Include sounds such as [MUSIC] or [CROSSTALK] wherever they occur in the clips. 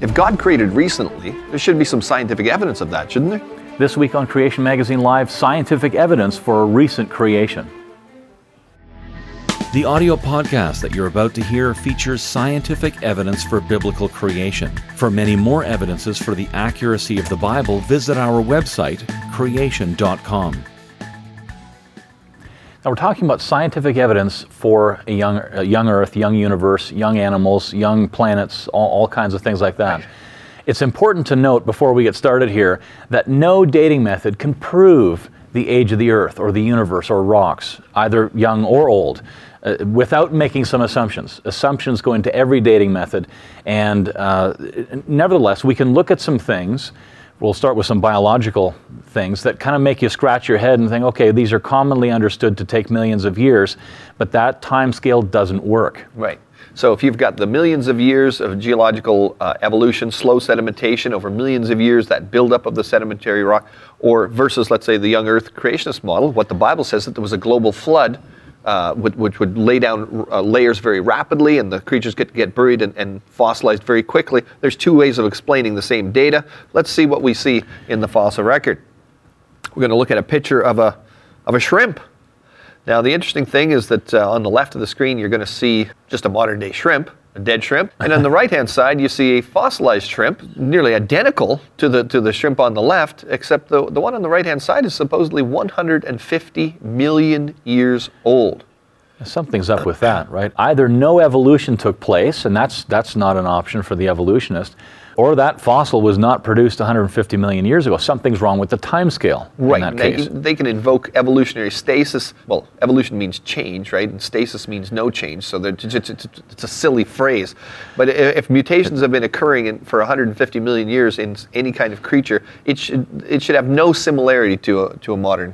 If God created recently, there should be some scientific evidence of that, shouldn't there? This week on Creation Magazine Live, scientific evidence for a recent creation. The audio podcast that you're about to hear features scientific evidence for biblical creation. For many more evidences for the accuracy of the Bible, visit our website, creation.com. Now, we're talking about scientific evidence for a young, a young Earth, young universe, young animals, young planets, all, all kinds of things like that. Right. It's important to note before we get started here that no dating method can prove the age of the Earth or the universe or rocks, either young or old. Uh, without making some assumptions. Assumptions go into every dating method. And uh, nevertheless, we can look at some things we'll start with some biological things that kind of make you scratch your head and think, okay, these are commonly understood to take millions of years, but that time scale doesn't work. Right. So if you've got the millions of years of geological uh, evolution, slow sedimentation over millions of years, that buildup of the sedimentary rock, or versus, let's say, the young Earth creationist model, what the Bible says that there was a global flood uh, which would lay down uh, layers very rapidly and the creatures get, get buried and, and, fossilized very quickly. There's two ways of explaining the same data. Let's see what we see in the fossil record. We're going to look at a picture of a, of a shrimp. Now, the interesting thing is that uh, on the left of the screen, you're going to see just a modern day shrimp a dead shrimp. And on the [LAUGHS] right hand side, you see a fossilized shrimp, nearly identical to the, to the shrimp on the left, except the, the one on the right hand side is supposedly 150 million years old. Something's up with that, right? Either no evolution took place, and that's, that's not an option for the evolutionist, or that fossil was not produced 150 million years ago. Something's wrong with the time scale. In that case. Right. They, they, can invoke evolutionary stasis. Well, evolution means change, right? And stasis means no change. So it's, it's, it's a silly phrase. But if mutations have been occurring in, for 150 million years in any kind of creature, it should, it should have no similarity to a, to a modern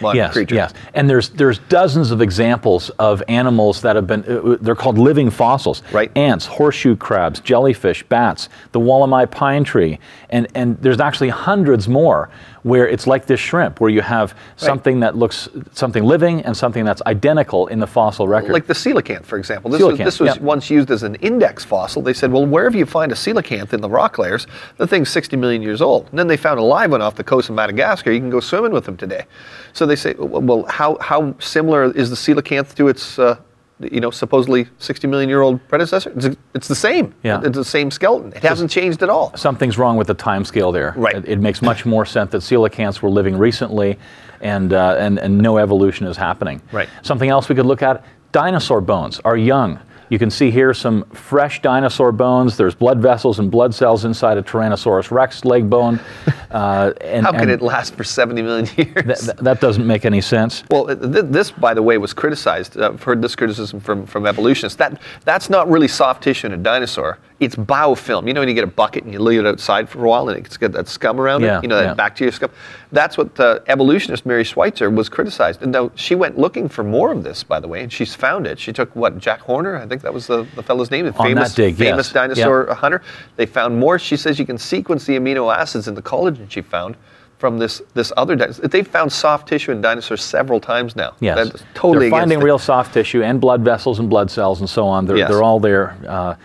yes, creature. Yes, and there's there's dozens of examples of animals that have been uh, uh, they're called living fossils. Right. Ants, horseshoe crabs, jellyfish, bats, the Wollemi pine tree, and and there's actually hundreds more where it's like this shrimp, where you have right. something that looks something living and something that's identical in the fossil record. Like the coelacanth, for example. This coelacanth, was, this was once used as an index fossil. They said, well, wherever you find a coelacanth in the rock layers, the thing's 60 million years old. And then they found a live one off the coast of Madagascar. You can go swimming with them today. So they say, well, how, how similar is the coelacanth to its uh, you know, supposedly 60 million year old predecessor. It's, it's, the same. Yeah. It's the same skeleton. It hasn't changed at all. Something's wrong with the time scale there. Right. It, it makes much more sense that coelacanths were living recently and, uh, and, and no evolution is happening. Right. Something else we could look at dinosaur bones are young. You can see here some fresh dinosaur bones. There's blood vessels and blood cells inside a Tyrannosaurus rex leg bone. [LAUGHS] Uh, and, How could it last for 70 million years? Th- that doesn't make any sense. Well, th- this, by the way, was criticized. I've heard this criticism from, from evolutionists. That, that's not really soft tissue in a dinosaur it's biofilm. You know when you get a bucket and you leave it outside for a while and it's got that scum around yeah, it? You know, that yeah. bacteria scum? That's what the evolutionist Mary Schweitzer was criticized. And now she went looking for more of this, by the way, and she's found it. She took, what, Jack Horner? I think that was the, the fellow's name. The On famous, dig, famous yes. dinosaur hunter. They found more. She says you can sequence the amino acids in the collagen she found from this this other dinosaur. They've found soft tissue in dinosaurs several times now. Yes, That's totally they're finding real soft tissue and blood vessels and blood cells and so on. They're, yes. they're all there. Uh,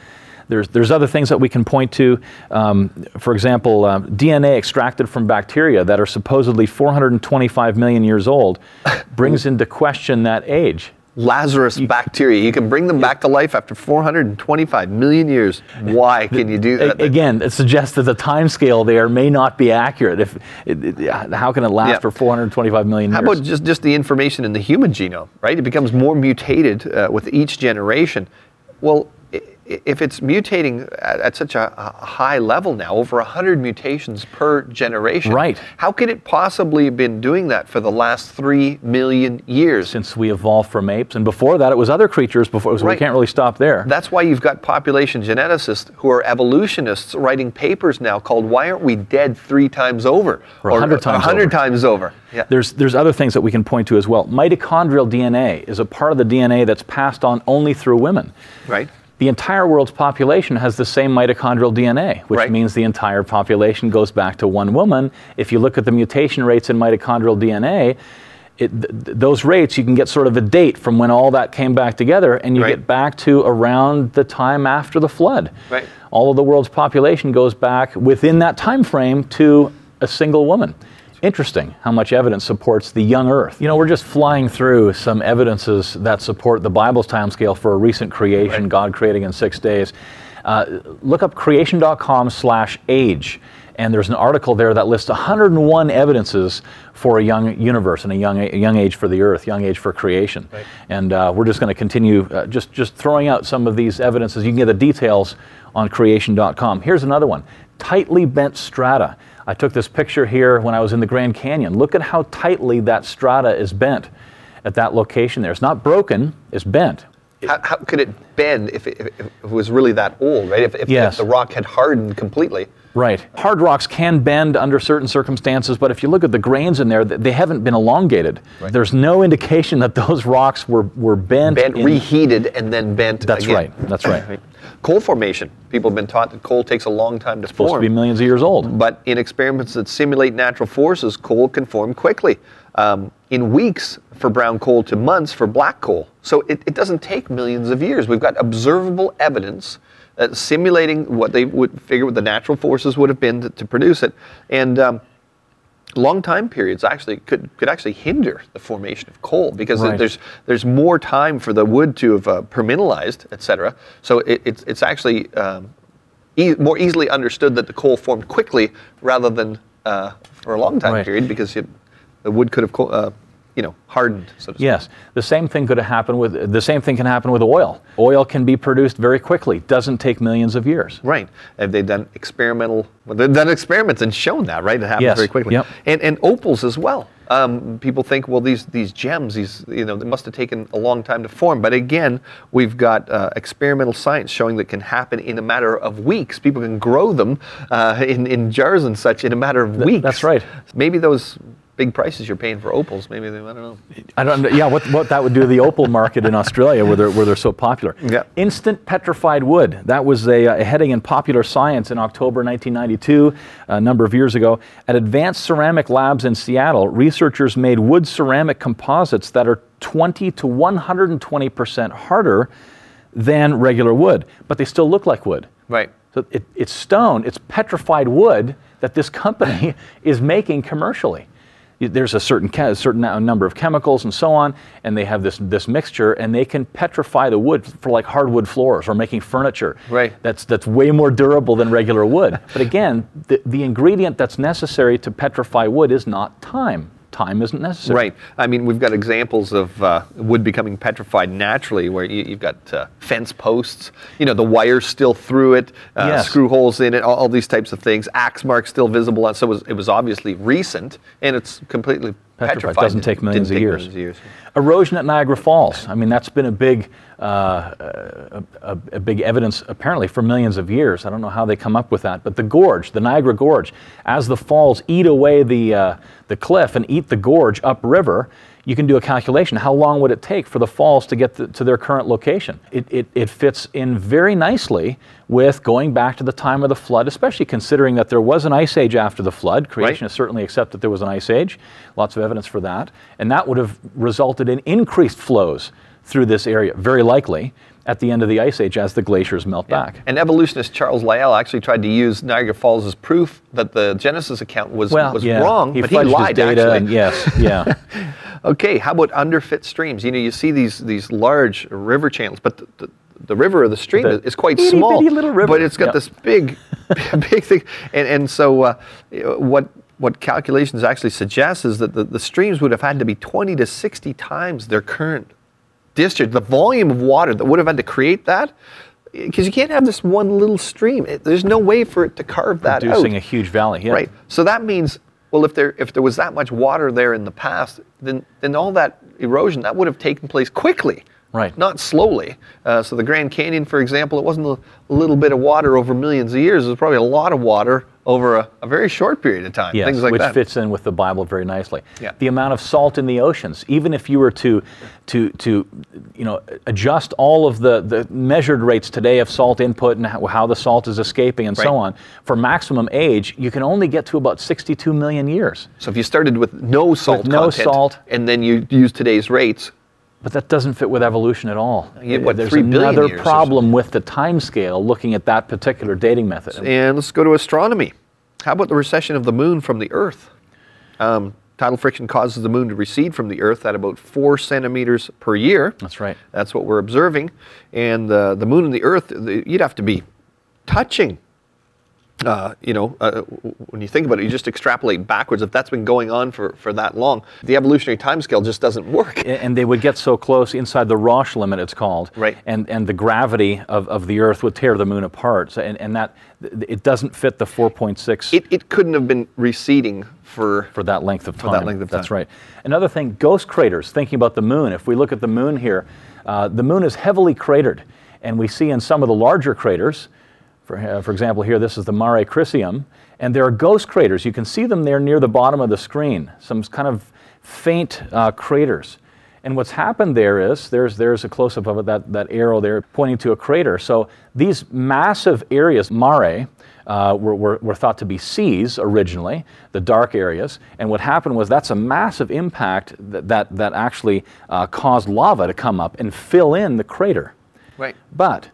there's, there's other things that we can point to. Um, for example, uh, DNA extracted from bacteria that are supposedly 425 million years old [LAUGHS] brings into question that age. Lazarus you, bacteria. You can bring them back to life after 425 million years. Why can you do that? Again, it suggests that the time scale there may not be accurate. If it, it, how can it last yeah. for 425 million years? How about just, just the information in the human genome, right? It becomes more mutated uh, with each generation. Well, if it's mutating at, at such a, a, high level now, over 100 mutations per generation, right. how could it possibly have been doing that for the last 3 million years? Since we evolved from apes, and before that it was other creatures, before, so right. we can't really stop there. That's why you've got population geneticists who are evolutionists writing papers now called Why Aren't We Dead Three Times Over? Or 100 times 100 over. times over. Yeah. There's, there's other things that we can point to as well. Mitochondrial DNA is a part of the DNA that's passed on only through women. Right the entire world's population has the same mitochondrial DNA, which right. means the entire population goes back to one woman. If you look at the mutation rates in mitochondrial DNA, it, th- those rates, you can get sort of a date from when all that came back together, and you Right. get back to around the time after the flood. Right. All of the world's population goes back within that time frame to a single woman. Interesting how much evidence supports the young earth. You know, we're just flying through some evidences that support the Bible's timescale for a recent creation, Right. God creating in six days. Uh, look up creation.com slash age, and there's an article there that lists 101 evidences for a young universe and a young, a young age for the earth, young age for creation. And uh, we're just going to continue uh, just, just throwing out some of these evidences. You can get the details on creation.com. Here's another one tightly bent strata. I took this picture here when I was in the Grand Canyon. Look at how tightly that strata is bent at that location there. It's not broken, it's bent. How, how could it bend if it, if it was really that old, right? If, if, Yes. if the rock had hardened completely. Right. Hard rocks can bend under certain circumstances, but if you look at the grains in there, they haven't been elongated. Right. There's no indication that those [LAUGHS] rocks were, were bent. Bent, in- reheated, and then bent again. That's again. right. That's right. Coal formation. People have been taught that coal takes a long time to form, Supposed to be millions of years old. But in experiments that simulate natural forces, coal can form quickly. Um, in weeks for brown coal to months for black coal. So it, it doesn't take millions of years. We've got observable evidence uh, simulating what they would figure what the natural forces would have been to, to produce it. And um, long time periods actually could, could actually hinder the formation of coal because Right. there's there's more time for the wood to have uh, permineralized, et cetera. So it, it's it's actually um, e- more easily understood that the coal formed quickly rather than uh, for a long time Right. period because it, the wood could have co- uh, you know hardened. So to speak. Yes, the same thing could have happened with the same thing can happen with oil. Oil can be produced very quickly. Doesn't take millions of years. Right. Have they done experimental? Well, they've done experiments and shown that, right? It happens Yes. very quickly. Yep. And and opals as well. Um, people think, well, these these gems, these you know, they must have taken a long time to form. But again, we've got uh, experimental science showing that can happen in a matter of weeks. People can grow them uh, in in jars and such in a matter of weeks. that's right. Maybe those big prices you're paying for opals, maybe they, I don't know. I don't. Yeah, what, what that would do to the opal market in Australia, where they're where they're so popular. Yeah. Instant petrified wood. That was a, a heading in Popular Science in October 1992, a number of years ago. At Advanced Ceramic Labs in Seattle, researchers made wood ceramic composites that are 20 to 120 percent harder than regular wood, but they still look like wood. Right. So it, it's stone, it's petrified wood that this company [LAUGHS] is making commercially. There's a certain ca- certain number of chemicals and so on, and they have this this mixture, and they can petrify the wood for like hardwood floors or making furniture. Right. That's that's way more durable than regular wood. But again, the, the ingredient that's necessary to petrify wood is not time. Time isn't necessary. Right. I mean, we've got examples of uh, wood becoming petrified naturally, where you, you've got uh, fence posts, you know, the wires still through it, uh, Yes. screw holes in it, all, all these types of things. Axe marks still visible on. So it was, it was obviously recent, and it's completely Petrified. petrified. Doesn't take millions of take years. millions of years. Erosion at Niagara Falls. I mean, that's been a big, uh, a, a, a big evidence apparently for millions of years. I don't know how they come up with that, but the gorge, the Niagara Gorge, as the falls eat away the uh, the cliff and eat the gorge upriver, you can do a calculation. How long would it take for the falls to get to, to their current location? It, it, it fits in very nicely with going back to the time of the flood, especially considering that there was an ice age after the flood. Creation has certainly accept that there was an ice age. Lots of evidence for that. And that would have resulted in increased flows through this area, very likely, at the end of the ice age as the glaciers melt back. And evolutionist Charles Lyell actually tried to use Niagara Falls as proof that the Genesis account was, Well, was yeah, wrong, he but he lied data, actually. and yes, yeah. [LAUGHS] Okay, how about underfit streams? You know, you see these these large river channels, but the, the, the river or the stream The is quite itty small. little river. But it's got Yeah. this big, [LAUGHS] big thing, and and so uh, what what calculations actually suggest is that the, the streams would have had to be 20 to 60 times their current discharge. The volume of water that would have had to create that, because you can't have this one little stream. It, there's no way for it to carve that Producing out. Producing a huge valley. Yeah. Right. So that means, well, if there if there was that much water there in the past, then then all that erosion that would have taken place quickly. Right. Not slowly. Uh, so the Grand Canyon, for example, it wasn't a little bit of water over millions of years. It was probably a lot of water over a, a very short period of time. Yes, things like which that. fits in with the Bible very nicely. Yeah. The amount of salt in the oceans, even if you were to, to, to, you know, adjust all of the, the measured rates today of salt input and how, how the salt is escaping and so on, for maximum age, you can only get to about 62 million years. So if you started with no salt no content, salt. and then you use today's rates, But that doesn't fit with evolution at all. Get, what, There's another problem with the time scale looking at that particular dating method. and let's go to astronomy. How about the recession of the moon from the Earth? Um, tidal friction causes the moon to recede from the Earth at about four centimeters per year. That's right. That's what we're observing. And uh, the moon and the Earth, the, you'd have to be touching. Uh, you know, uh, when you think about it, you just extrapolate backwards. If that's been going on for, for that long, the evolutionary timescale just doesn't work. And they would get so close inside the Roche limit, it's called. Right. And and the gravity of, of the Earth would tear the Moon apart. So, and, and that it doesn't fit the 4.6 It, it couldn't have been receding for, for that length of time. that length of time. That's right. Another thing, ghost craters. Thinking about the Moon, if we look at the Moon here, uh, the Moon is heavily cratered, and we see in some of the larger craters. For, uh, for example, here this is the Mare Crisium, and there are ghost craters. You can see them there near the bottom of the screen. Some kind of faint uh, craters. And what's happened there is there's there's a close up of it, that that arrow there pointing to a crater. So these massive areas, mare, uh, were, were, were thought to be seas originally, the dark areas. And what happened was that's a massive impact that that, that actually uh, caused lava to come up and fill in the crater. right. But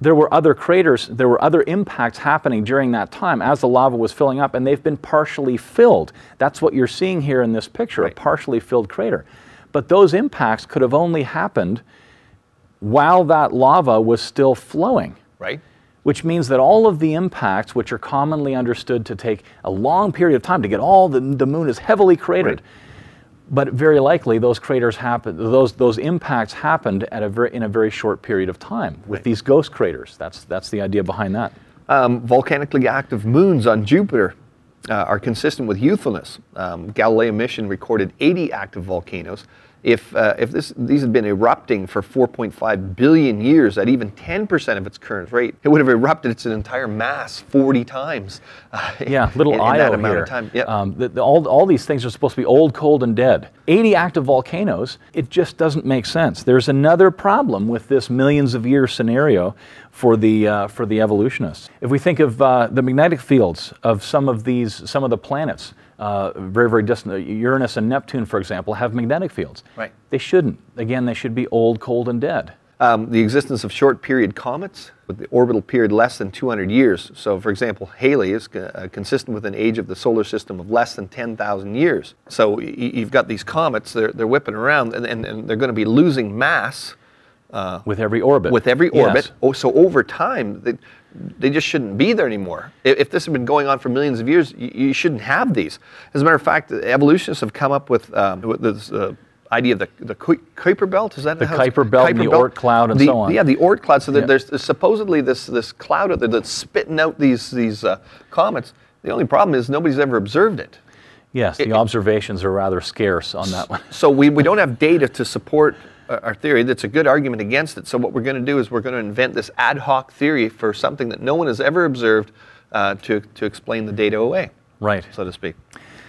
there were other craters, there were other impacts happening during that time as the lava was filling up, and they've been partially filled. That's what you're seeing here in this picture Right. a partially filled crater. But those impacts could have only happened while that lava was still flowing Right. which means that all of the impacts, which are commonly understood to take a long period of time to get all the, the moon is heavily cratered, Right. But very likely those craters happen, those those impacts happened at a very in a very short period of time with Right. these ghost craters. That's that's the idea behind that. Um, volcanically active moons on Jupiter uh, are consistent with youthfulness. Um, Galileo mission recorded 80 active volcanoes. If, uh, if this, these had been erupting for 4.5 billion years at even 10% of its current rate, it would have erupted its entire mass 40 times. uh, Yeah, [LAUGHS] little in, in that amount here. of time. Yep. Um, the, the- all, all these things are supposed to be old, cold, and dead. 80 active volcanoes, it just doesn't make sense. There's another problem with this millions of year scenario for the, uh, for the evolutionists. If we think of uh, the magnetic fields of some of these, some of the planets, uh, very, very distant, Uranus and Neptune, for example, have magnetic fields. Right. They shouldn't. Again, they should be old, cold, and dead. Um, the existence of short period comets with the orbital period less than 200 years. So, for example, Halley is uh, consistent with an age of the solar system of less than 10,000 years. So, y- y- you've got these comets, they're, they're whipping around, and, and, and they're going to be losing mass With every orbit. with every Yes. orbit. Oh, so, over time, they, they just shouldn't be there anymore. If, if this had been going on for millions of years, you, you shouldn't have these. As a matter of fact, evolutionists have come up with, um, with this uh, idea of the, the Kuiper belt. Is that The Kuiper belt and the Oort cloud and The- so on. Yeah, the Oort cloud. So Yeah. there's, there's supposedly this, this cloud out there that's spitting out these, these uh, comets. The only problem is nobody's ever observed it. Yes, the it- observations are rather scarce on that one. So we, we don't have data to support uh, our theory. That's a good argument against it. So what we're going to do is we're going to invent this ad hoc theory for something that no one has ever observed uh, to, to explain the data away, Right. so to speak.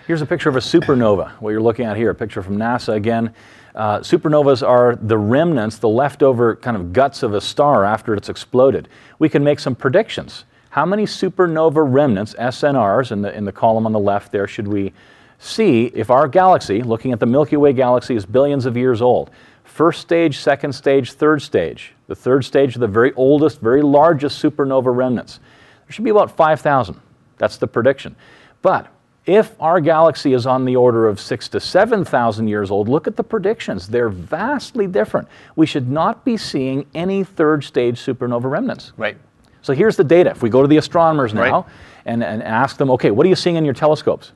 Here's a picture of a supernova, what you're looking at here, a picture from NASA again. Uh, supernovas are the remnants, the leftover kind of guts of a star after it's exploded. We can make some predictions. How many supernova remnants, SNRs, in the, in the column on the left there, should we see if our galaxy, looking at the Milky Way galaxy, is billions of years old? First stage, second stage, third stage. The third stage are the very oldest, very largest supernova remnants. There should be about 5,000. That's the prediction. But if our galaxy is on the order of six to 7,000 years old, look at the predictions. They're vastly different. We should not be seeing any third stage supernova remnants. Right. So here's the data. If we go to the astronomers now Right. and, and ask them, okay, what are you seeing in your telescopes?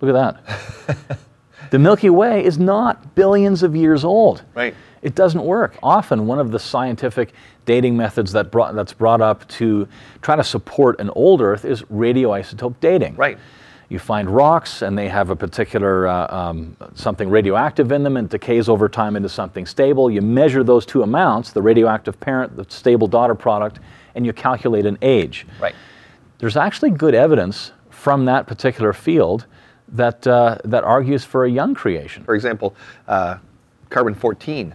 Look at that. [LAUGHS] the Milky Way is not billions of years old. Right. It doesn't work. Often, one of the scientific dating methods that brought, that's brought up to try to support an old Earth is radioisotope dating. Right. You find rocks, and they have a particular uh, um, something radioactive in them, and decays over time into something stable. You measure those two amounts, the radioactive parent, the stable daughter product, and you calculate an age. Right. there's actually good evidence from that particular field that, uh, that argues for a young creation. For example, uh, carbon 14.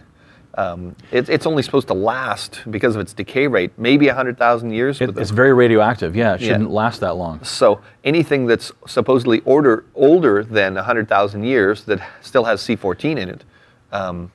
Um, it, it's only supposed to last because of its decay rate, maybe 100,000 years. It, it's very radioactive, yeah, it shouldn't yeah. last that long. So anything that's supposedly order, older than 100,000 years that still has C14 in it, um,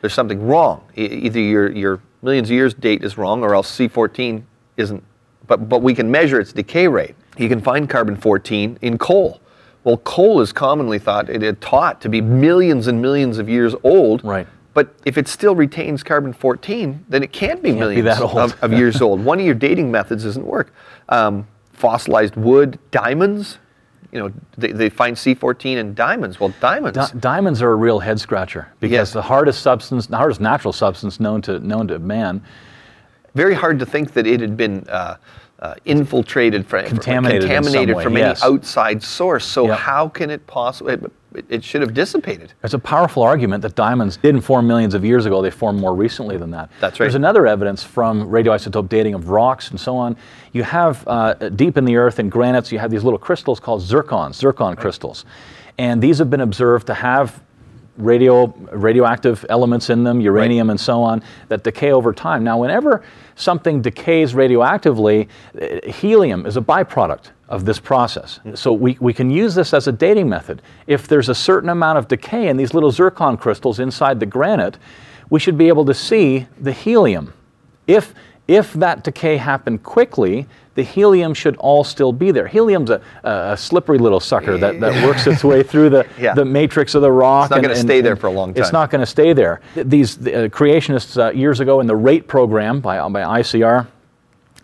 there's something wrong. Either your, your millions of years date is wrong or else C14 isn't, but, but we can measure its decay rate. You can find carbon 14 in coal. Well, coal is commonly thought, it, it taught to be millions and millions of years old. Right. But if it still retains carbon 14, then it can't be can't millions be of, of, years old. One of your dating methods doesn't work. Um, fossilized wood, diamonds, you know, they, they find C14 in diamonds. Well, diamonds. Di- diamonds are a real head scratcher because yes. the hardest substance, the hardest natural substance known to known to man. Very hard to think that it had been uh, uh, infiltrated, from, contaminated, contaminated way, from yes. any outside source. So Yep. how can it possibly? It, it should have dissipated. There's a powerful argument that diamonds didn't form millions of years ago. They formed more recently than that. That's right. There's another evidence from radioisotope dating of rocks and so on. You have uh, deep in the earth in granites, you have these little crystals called zircons, zircon crystals. And these have been observed to have radio, radioactive elements in them, uranium and so on, that decay over time. Now, whenever something decays radioactively, uh, helium is a byproduct of this process. So we, we can use this as a dating method. If there's a certain amount of decay in these little zircon crystals inside the granite, we should be able to see the helium. If, if that decay happened quickly, the helium should all still be there. Helium's a, a slippery little sucker that, that works its way through the, [LAUGHS] Yeah. the matrix of the rock. It's not and- gonna and- stay there for a long time. It's not going to stay there. Th- These uh, creationists uh, years ago in the RATE program by, by ICR,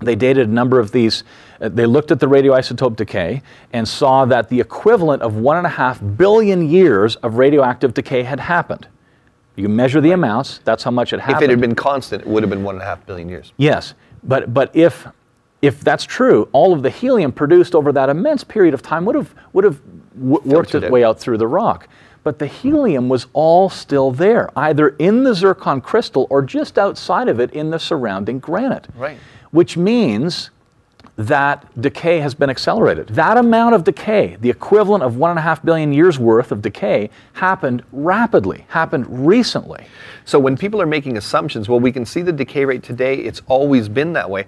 they dated a number of these. uh, they looked at the radioisotope decay and saw that the equivalent of one and a half billion years of radioactive decay had happened. You measure the amounts, that's how much it happened. If it had been constant, it would have been one and a half billion years. Yes, but but if if that's true, all of the helium produced over that immense period of time would have would have w- worked its way out through the rock. But the helium was all still there, either in the zircon crystal or just outside of it in the surrounding granite. Right. Which means that decay has been accelerated. That amount of decay, the equivalent of one and a half billion years worth of decay, happened rapidly, happened recently. So when people are making assumptions, well, we can see the decay rate today, it's always been that way.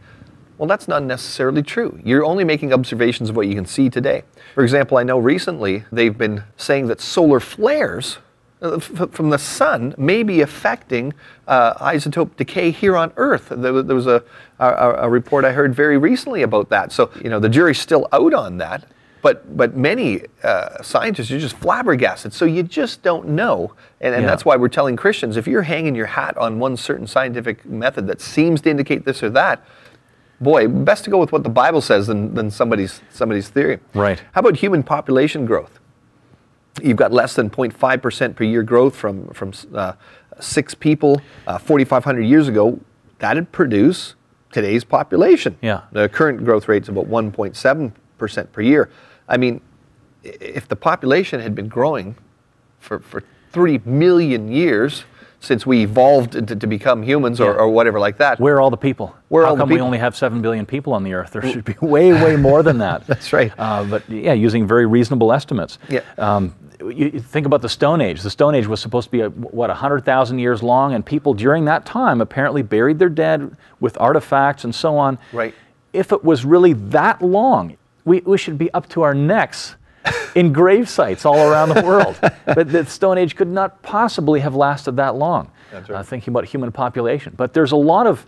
Well, that's not necessarily true. You're only making observations of what you can see today. For example, I know recently they've been saying that solar flares uh, from the sun may be affecting uh, isotope decay here on Earth. There was, there was a, a, a report I heard very recently about that. So, you know, the jury's still out on that. But, but many uh, scientists are just flabbergasted. So you just don't know. And, and Yeah. that's why we're telling Christians if you're hanging your hat on one certain scientific method that seems to indicate this or that, boy, best to go with what the Bible says than, than somebody's, somebody's theory. Right. How about human population growth? You've got less than 0.5% per year growth from, from uh, six people uh, 4,500 years ago. That'd produce today's population. Yeah. The current growth rate's about 1.7% per year. I mean, if the population had been growing for, for 3 million years since we evolved to, to become humans or, Yeah. or whatever like that. Where are all the people? Where How all the come we only have seven billion people on the Earth? There should be way, way more than that. [LAUGHS] That's right. Uh, but yeah, using very reasonable estimates. Yeah. Um, you, think about the Stone Age. The Stone Age was supposed to be a, what hundred thousand years long, and people during that time apparently buried their dead with artifacts and so on. Right. If it was really that long, we, we should be up to our necks in grave sites all around the world. [LAUGHS] but the Stone Age could not possibly have lasted that long. That's right. Uh, thinking about human population, but there's a lot of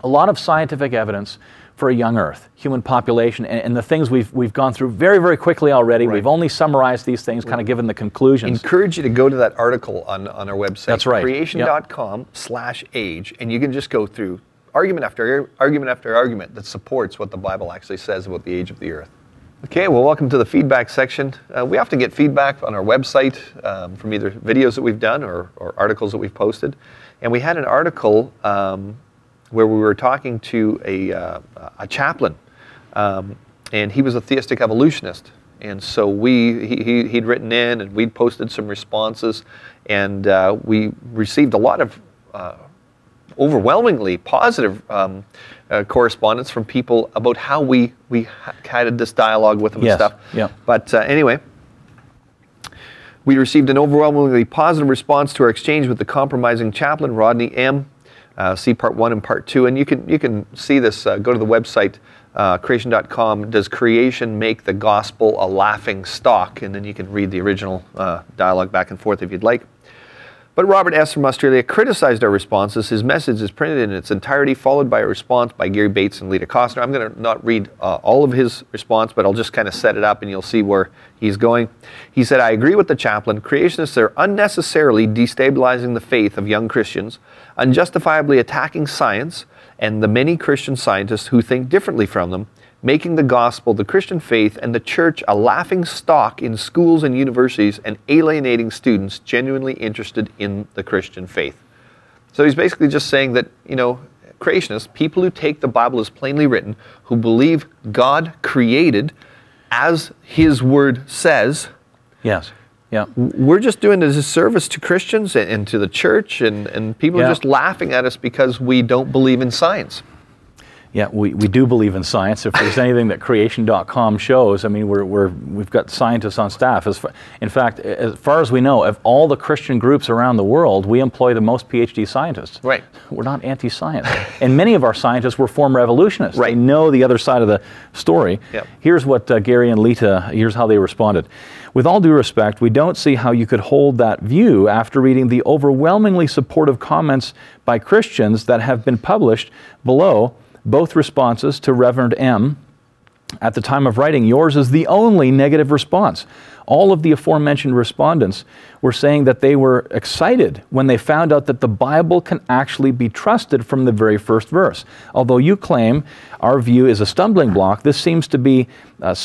a lot of scientific evidence for a young Earth, human population, and, and the things we've we've gone through very very quickly already. Right. We've only summarized these things, kind of given the conclusions. encourage you to go to that article on, on our website. That's right. Creation.com slash age. And you can just go through argument after argument after argument that supports what the Bible actually says about the age of the earth. Okay, well, welcome to the feedback section. Uh, we often get feedback on our website um, from either videos that we've done or, or articles that we've posted. And we had an article um, where we were talking to a, uh, a chaplain, um, and he was a theistic evolutionist. And so we, he, he, he'd written in and we'd posted some responses, and uh, we received a lot of uh, overwhelmingly positive um, uh, correspondence from people about how we we had this dialogue with them Yes, and stuff. yeah. But uh, anyway, we received an overwhelmingly positive response to our exchange with the compromising chaplain Rodney M. Uh, see part one and part two, and you can you can see this. Uh, go to the website uh, creation.com. Does creation make the gospel a laughing stock? And then you can read the original uh, dialogue back and forth if you'd like. But Robert S. from Australia criticized our responses. His message is printed in its entirety, followed by a response by Gary Bates and Lita Cosner. I'm going to not read uh, all of his response, but I'll just kind of set it up and you'll see where he's going. He said, I agree with the chaplain. Creationists are unnecessarily destabilizing the faith of young Christians, unjustifiably attacking science and the many Christian scientists who think differently from them, making the gospel, the Christian faith, and the church a laughing stock in schools and universities and alienating students genuinely interested in the Christian faith. So he's basically just saying that, you know, creationists, people who take the Bible as plainly written, who believe God created as his word says, Yes. Yeah. we're just doing a disservice to Christians and, and to the church, and, and people Yeah. are just laughing at us because we don't believe in science. Yeah, we, we do believe in science. If there's anything that creation.com shows, I mean, we're, we're, we've got scientists on staff. As fa- in fact, as far as we know, of all the Christian groups around the world, we employ the most PhD scientists. Right. We're not anti science. and many of our scientists were former evolutionists. Right. They know the other side of the story. Yep. Here's what uh, Gary and Lita, here's how they responded. With all due respect, we don't see how you could hold that view after reading the overwhelmingly supportive comments by Christians that have been published below both responses to Reverend M. At the time of writing, yours is the only negative response. All of the aforementioned respondents were saying that they were excited when they found out that the Bible can actually be trusted from the very first verse. Although you claim our view is a stumbling block, this seems to be a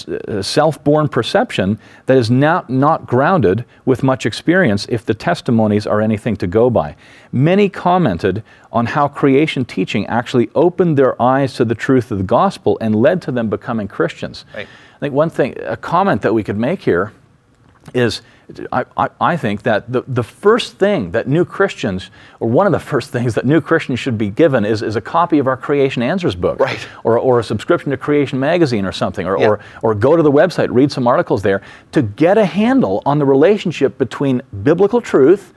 self born perception that is not, not grounded with much experience if the testimonies are anything to go by. Many commented on how creation teaching actually opened their eyes to the truth of the gospel and led to them becoming Christians. Right. I think one thing, a comment that we could make here is I, I, I think that the, the first thing that new Christians, or one of the first things that new Christians should be given is, is a copy of our Creation Answers book. Right. Or, or a subscription to Creation Magazine or something, or, Yeah. or, or go to the website, read some articles there to get a handle on the relationship between biblical truth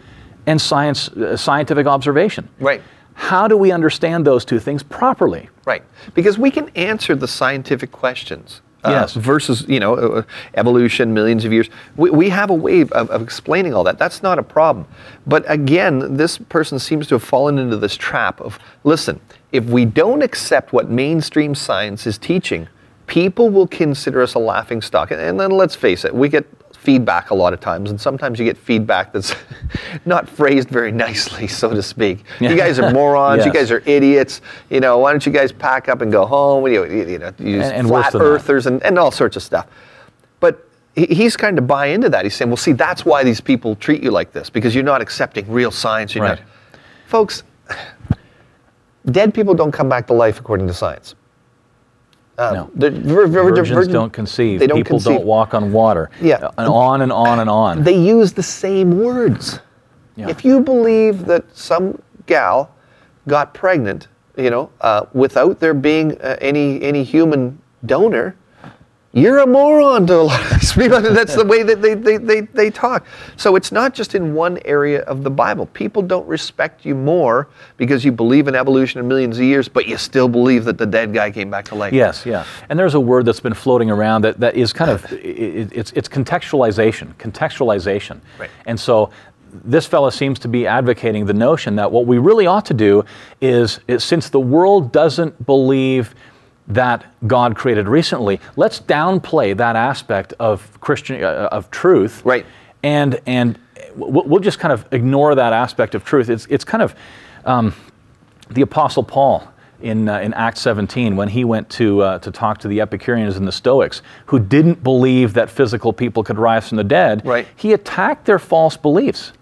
and science, uh, scientific observation. Right. How do we understand those two things properly? Right. Because we can answer the scientific questions. Uh, Yes. versus, you know, uh, evolution, millions of years. We, we have a way of, of explaining all that. That's not a problem. But again, this person seems to have fallen into this trap of listen, if we don't accept what mainstream science is teaching, people will consider us a laughing stock. And, and then let's face it, we get feedback a lot of times, and sometimes you get feedback that's [LAUGHS] not phrased very nicely, so to speak. You guys are morons. You [LAUGHS] guys are idiots. You know, why don't you guys pack up and go home? You, you know, use And- and flat earthers and, and all sorts of stuff. But he- he's kind of buy into that. He's saying, well, see, that's why these people treat you like this because you're not accepting real science. You're Right. not, folks. [SIGHS] Dead people don't come back to life according to science. Um, No. the vir- vir- Virgins virgin- don't conceive. They don't People conceive. don't walk on water. Yeah. And on and on and on. They use the same words. Yeah. If you believe that some gal got pregnant, you know, uh, without there being uh, any any human donor, you're a moron to a lot of [LAUGHS] That's the way that they, they, they, they talk. So it's not just in one area of the Bible. People don't respect you more because you believe in evolution in millions of years, but you still believe that the dead guy came back to life. Yes, yeah. And there's a word that's been floating around that, that is kind of, [LAUGHS] i- i it's, it's contextualization, contextualization. Right. And so this fellow seems to be advocating the notion that what we really ought to do is, is since the world doesn't believe that God created recently, let's downplay that aspect of Christian, uh, of truth. Right. And, and we'll, just kind of ignore that aspect of truth. It's, it's kind of, um, the Apostle Paul in, uh, in Acts 17 when he went to, uh, to talk to the Epicureans and the Stoics who didn't believe that physical people could rise from the dead. Right. He attacked their false beliefs.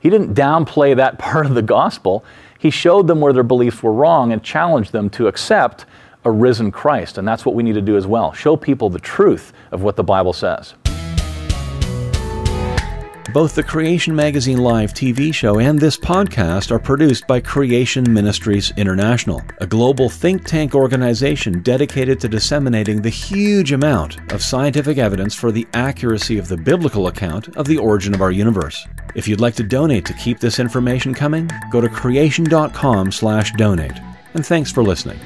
He didn't downplay that [LAUGHS] part of the gospel. He showed them where their beliefs were wrong and challenged them to accept a risen Christ. And that's what we need to do as well show people the truth of what the Bible says. Both the Creation Magazine Live TV show and this podcast are produced by Creation Ministries International, a global think tank organization dedicated to disseminating the huge amount of scientific evidence for the accuracy of the biblical account of the origin of our universe. If you'd like to donate to keep this information coming, go to creation.com/donate. And thanks for listening.